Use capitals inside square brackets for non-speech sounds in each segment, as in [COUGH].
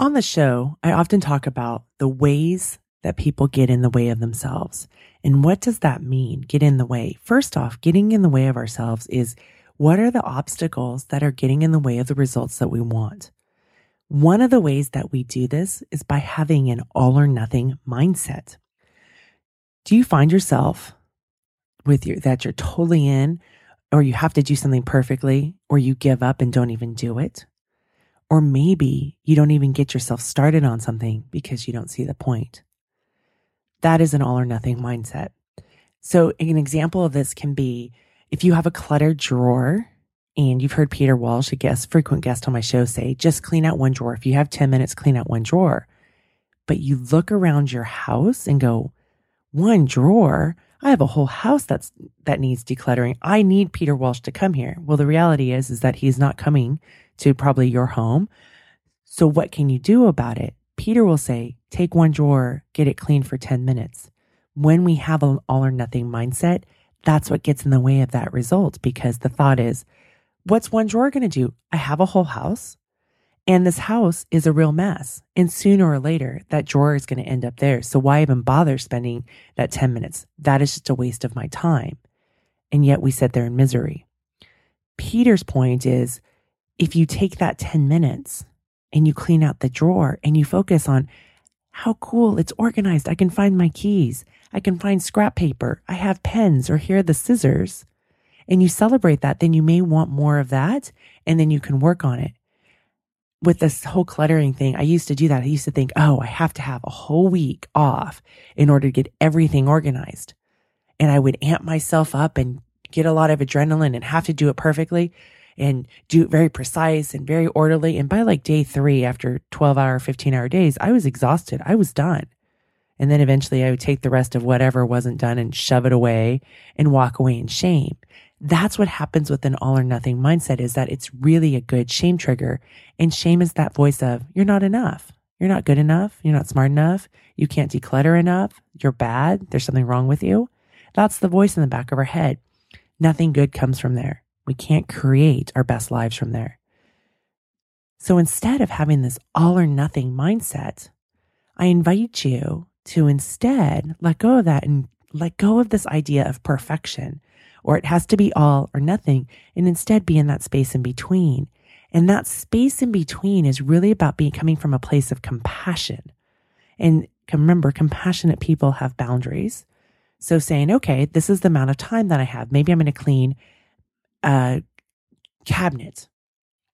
On the show, I often talk about the ways that people get in the way of themselves. And what does that mean? Get in the way. First off, getting in the way of ourselves is what are the obstacles that are getting in the way of the results that we want? One of the ways that we do this is by having an all or nothing mindset. Do you find yourself with your that you're totally in or you have to do something perfectly or you give up and don't even do it? Or maybe you don't even get yourself started on something because you don't see the point. That is an all or nothing mindset. So, an example of this can be if you have a cluttered drawer, and you've heard Peter Walsh, a guest, frequent guest on my show, say, just clean out one drawer. If you have 10 minutes, clean out one drawer. But you look around your house and go, one drawer? I have a whole house that's that needs decluttering. I need Peter Walsh to come here. Well, the reality is is that he's not coming to probably your home. So what can you do about it? Peter will say, take one drawer, get it clean for 10 minutes. When we have an all or nothing mindset, that's what gets in the way of that result because the thought is, what's one drawer going to do? I have a whole house and this house is a real mess. And sooner or later, that drawer is going to end up there. So why even bother spending that 10 minutes? That is just a waste of my time. And yet we sit there in misery. Peter's point is if you take that 10 minutes and you clean out the drawer and you focus on how cool it's organized. I can find my keys. I can find scrap paper. I have pens or here are the scissors. And you celebrate that, then you may want more of that and then you can work on it. With this whole cluttering thing, I used to do that. I used to think, oh, I have to have a whole week off in order to get everything organized. And I would amp myself up and get a lot of adrenaline and have to do it perfectly and do it very precise and very orderly. And by like day three, after 12 hour, 15 hour days, I was exhausted. I was done. And then eventually I would take the rest of whatever wasn't done and shove it away and walk away in shame. That's what happens with an all or nothing mindset is that it's really a good shame trigger. And shame is that voice of you're not enough. You're not good enough. You're not smart enough. You can't declutter enough. You're bad. There's something wrong with you. That's the voice in the back of our head. Nothing good comes from there. We can't create our best lives from there. So instead of having this all or nothing mindset, I invite you to instead let go of that and let go of this idea of perfection or it has to be all or nothing and instead be in that space in between. And that space in between is really about being coming from a place of compassion. And remember, compassionate people have boundaries. So saying, okay, this is the amount of time that I have. Maybe I'm going to clean a cabinet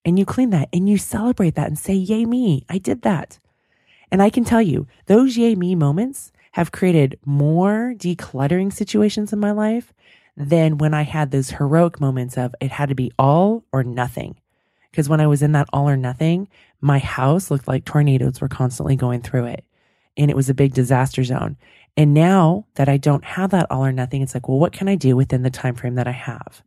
and you clean that and you celebrate that and say, Yay, me, I did that. And I can tell you, those yay, me moments have created more decluttering situations in my life than when I had those heroic moments of it had to be all or nothing. Because when I was in that all or nothing, my house looked like tornadoes were constantly going through it. And it was a big disaster zone. And now that I don't have that all or nothing, it's like, well, what can I do within the time frame that I have?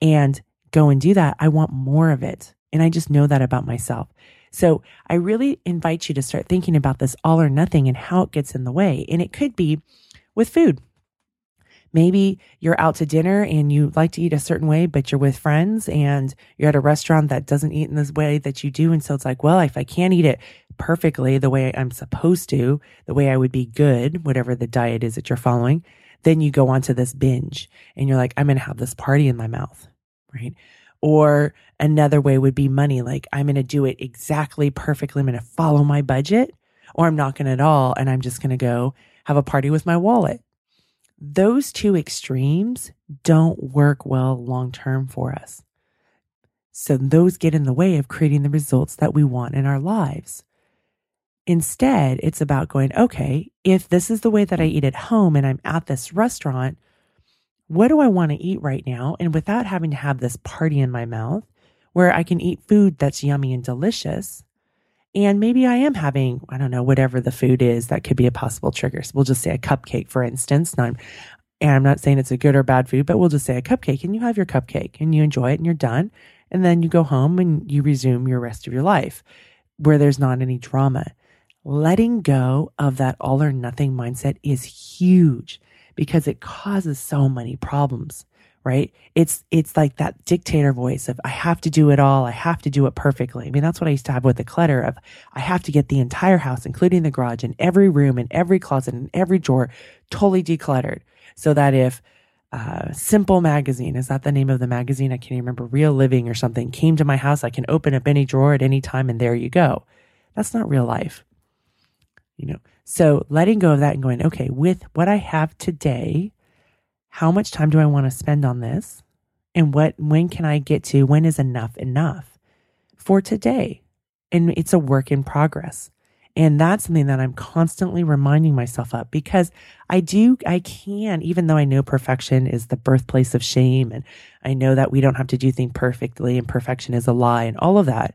and go and do that, I want more of it. And I just know that about myself. So I really invite you to start thinking about this all or nothing and how it gets in the way. And it could be with food. Maybe you're out to dinner and you like to eat a certain way, but you're with friends and you're at a restaurant that doesn't eat in this way that you do. And so it's like, well, if I can't eat it perfectly the way I'm supposed to, the way I would be good, whatever the diet is that you're following, then you go on to this binge and you're like, I'm going to have this party in my mouth right? Or another way would be money. Like I'm going to do it exactly perfectly. I'm going to follow my budget or I'm not going to at all. And I'm just going to go have a party with my wallet. Those two extremes don't work well long term for us. So those get in the way of creating the results that we want in our lives. Instead, it's about going, okay, if this is the way that I eat at home and I'm at this restaurant, what do I want to eat right now? And without having to have this party in my mouth where I can eat food that's yummy and delicious And maybe I am having, I don't know, whatever the food is that could be a possible trigger. So we'll just say a cupcake, for instance. And I'm, and I'm not saying it's a good or bad food, but we'll just say a cupcake and you have your cupcake and you enjoy it and you're done. And then you go home and you resume your rest of your life where there's not any drama. Letting go of that all or nothing mindset is huge because it causes so many problems right? It's it's like that dictator voice of I have to do it all, I have to do it perfectly. I mean, that's what I used to have with the clutter of I have to get the entire house, including the garage and every room and every closet and every drawer totally decluttered. So that if uh, Simple Magazine, is that the name of the magazine? I can't even remember, Real Living or something, came to my house, I can open up any drawer at any time and there you go. That's not real life. You know, so letting go of that and going, okay, with what I have today, how much time do I want to spend on this? And what, when can I get to, when is enough enough for today? And it's a work in progress. And that's something that I'm constantly reminding myself of because I do, I can, even though I know perfection is the birthplace of shame and I know that we don't have to do things perfectly and perfection is a lie and all of that,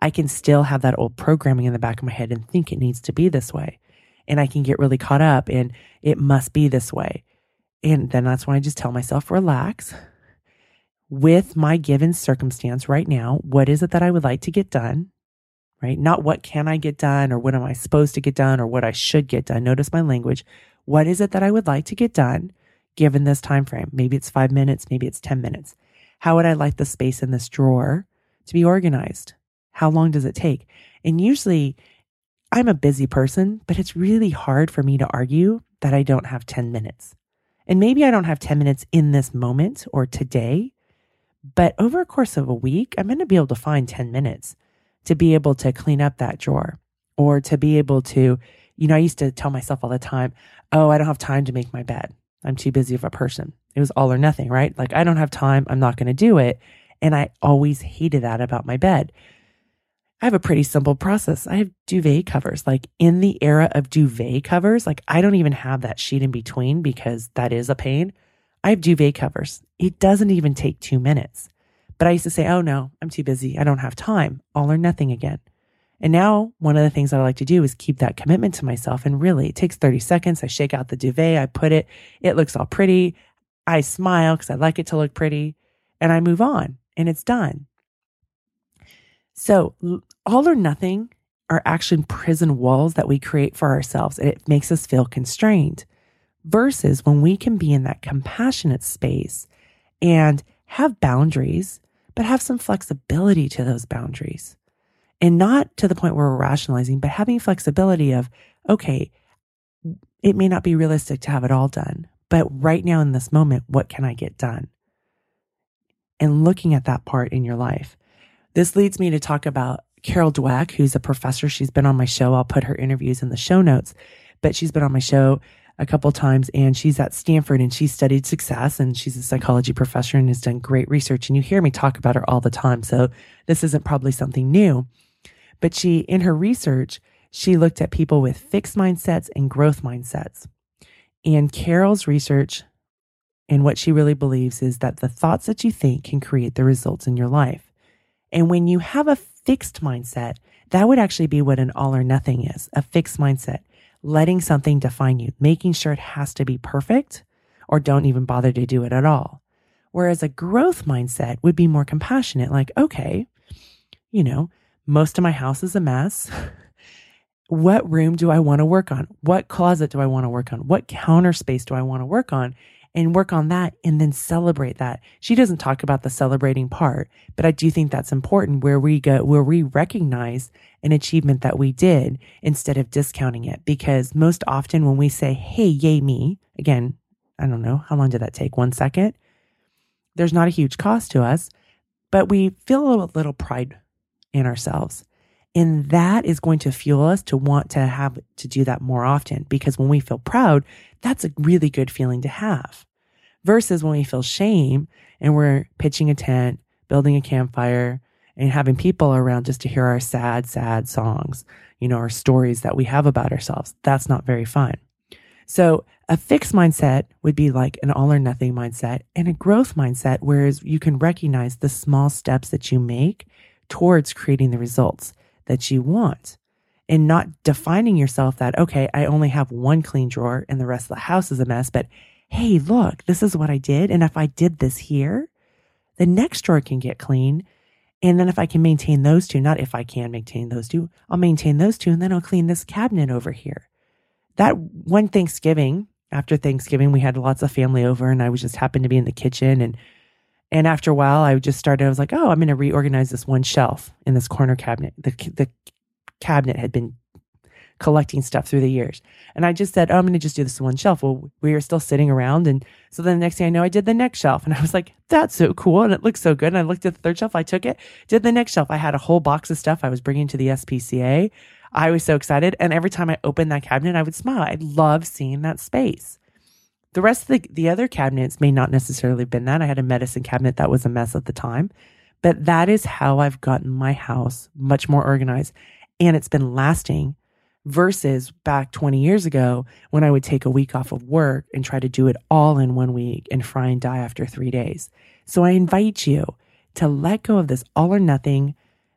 I can still have that old programming in the back of my head and think it needs to be this way. And I can get really caught up in it must be this way. And then that's when I just tell myself, relax. With my given circumstance right now, what is it that I would like to get done? Right? Not what can I get done or what am I supposed to get done or what I should get done. Notice my language. What is it that I would like to get done given this time frame? Maybe it's five minutes, maybe it's 10 minutes. How would I like the space in this drawer to be organized? How long does it take? And usually I'm a busy person, but it's really hard for me to argue that I don't have 10 minutes. And maybe I don't have 10 minutes in this moment or today, but over a course of a week, I'm going to be able to find 10 minutes to be able to clean up that drawer or to be able to, you know, I used to tell myself all the time, oh, I don't have time to make my bed. I'm too busy of a person. It was all or nothing, right? Like, I don't have time. I'm not going to do it. And I always hated that about my bed. I have a pretty simple process. I have duvet covers. Like in the era of duvet covers, like I don't even have that sheet in between because that is a pain. I have duvet covers. It doesn't even take two minutes. But I used to say, oh no, I'm too busy. I don't have time. All or nothing again. And now one of the things that I like to do is keep that commitment to myself. And really, it takes 30 seconds. I shake out the duvet, I put it, it looks all pretty. I smile because I like it to look pretty and I move on and it's done. So, all or nothing are actually prison walls that we create for ourselves, and it makes us feel constrained. Versus when we can be in that compassionate space and have boundaries, but have some flexibility to those boundaries. And not to the point where we're rationalizing, but having flexibility of, okay, it may not be realistic to have it all done, but right now in this moment, what can I get done? And looking at that part in your life. This leads me to talk about Carol Dweck, who's a professor. She's been on my show. I'll put her interviews in the show notes, but she's been on my show a couple times and she's at Stanford and she studied success and she's a psychology professor and has done great research. And you hear me talk about her all the time. So this isn't probably something new, but she, in her research, she looked at people with fixed mindsets and growth mindsets. And Carol's research and what she really believes is that the thoughts that you think can create the results in your life. And when you have a fixed mindset, that would actually be what an all or nothing is a fixed mindset, letting something define you, making sure it has to be perfect or don't even bother to do it at all. Whereas a growth mindset would be more compassionate, like, okay, you know, most of my house is a mess. [LAUGHS] what room do I want to work on? What closet do I want to work on? What counter space do I want to work on? And work on that and then celebrate that. She doesn't talk about the celebrating part, but I do think that's important where we go, where we recognize an achievement that we did instead of discounting it. Because most often when we say, Hey, yay me, again, I don't know, how long did that take? One second? There's not a huge cost to us, but we feel a little, pride in ourselves. And that is going to fuel us to want to have to do that more often because when we feel proud, that's a really good feeling to have. Versus when we feel shame and we're pitching a tent, building a campfire, and having people around just to hear our sad, sad songs, you know, our stories that we have about ourselves. That's not very fun. So a fixed mindset would be like an all or nothing mindset and a growth mindset, whereas you can recognize the small steps that you make towards creating the results. that you want and not defining yourself that, okay, I only have one clean drawer and the rest of the house is a mess. But hey, look, this is what I did. And if I did this here, the next drawer can get clean. And then if I can maintain those two, not if I can maintain those two, I'll maintain those two and then I'll clean this cabinet over here. That one Thanksgiving, after Thanksgiving, we had lots of family over and I was just happened to be in the kitchen and and after a while, I just started. I was like, "Oh, I'm going to reorganize this one shelf in this corner cabinet." The the cabinet had been collecting stuff through the years. And I just said, oh, I'm going to just do this one shelf. Well, we were still sitting around. And so then the next thing I know, I did the next shelf. And I was like, that's so cool. And it looks so good. And I looked at the third shelf. I took it, did the next shelf. I had a whole box of stuff I was bringing to the SPCA. I was so excited. And every time I opened that cabinet, I would smile. I love seeing that space. The rest of the, the other cabinets may not necessarily have been that. I had a medicine cabinet that was a mess at the time. But that is how I've gotten my house much more organized. And it's been lasting versus back 20 years ago when I would take a week off of work and try to do it all in one week and fry and die after three days. So I invite you to let go of this all or nothing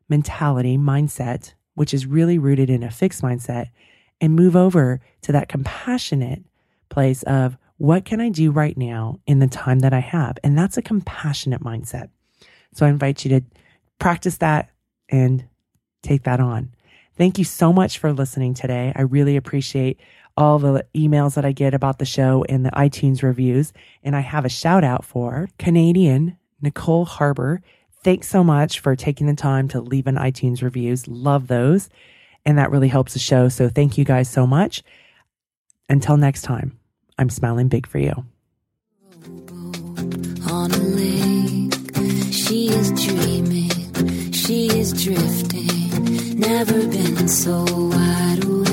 mentality mindset, which is really rooted in a fixed mindset, and move over to that compassionate place of what can I do right now in the time that I have? And that's a compassionate mindset. So I invite you to practice that and take that on. Thank you so much for listening today. I really appreciate all the emails that I get about the show and the iTunes reviews. And I have a shout out for Canadian Nicole Harbor. Thanks so much for taking the time to leave an iTunes reviews. Love those. And that really helps the show. So thank you guys so much. Until next time, I'm smiling big for you. On a lake, she is dreaming, she is drifting Never been so wide awake.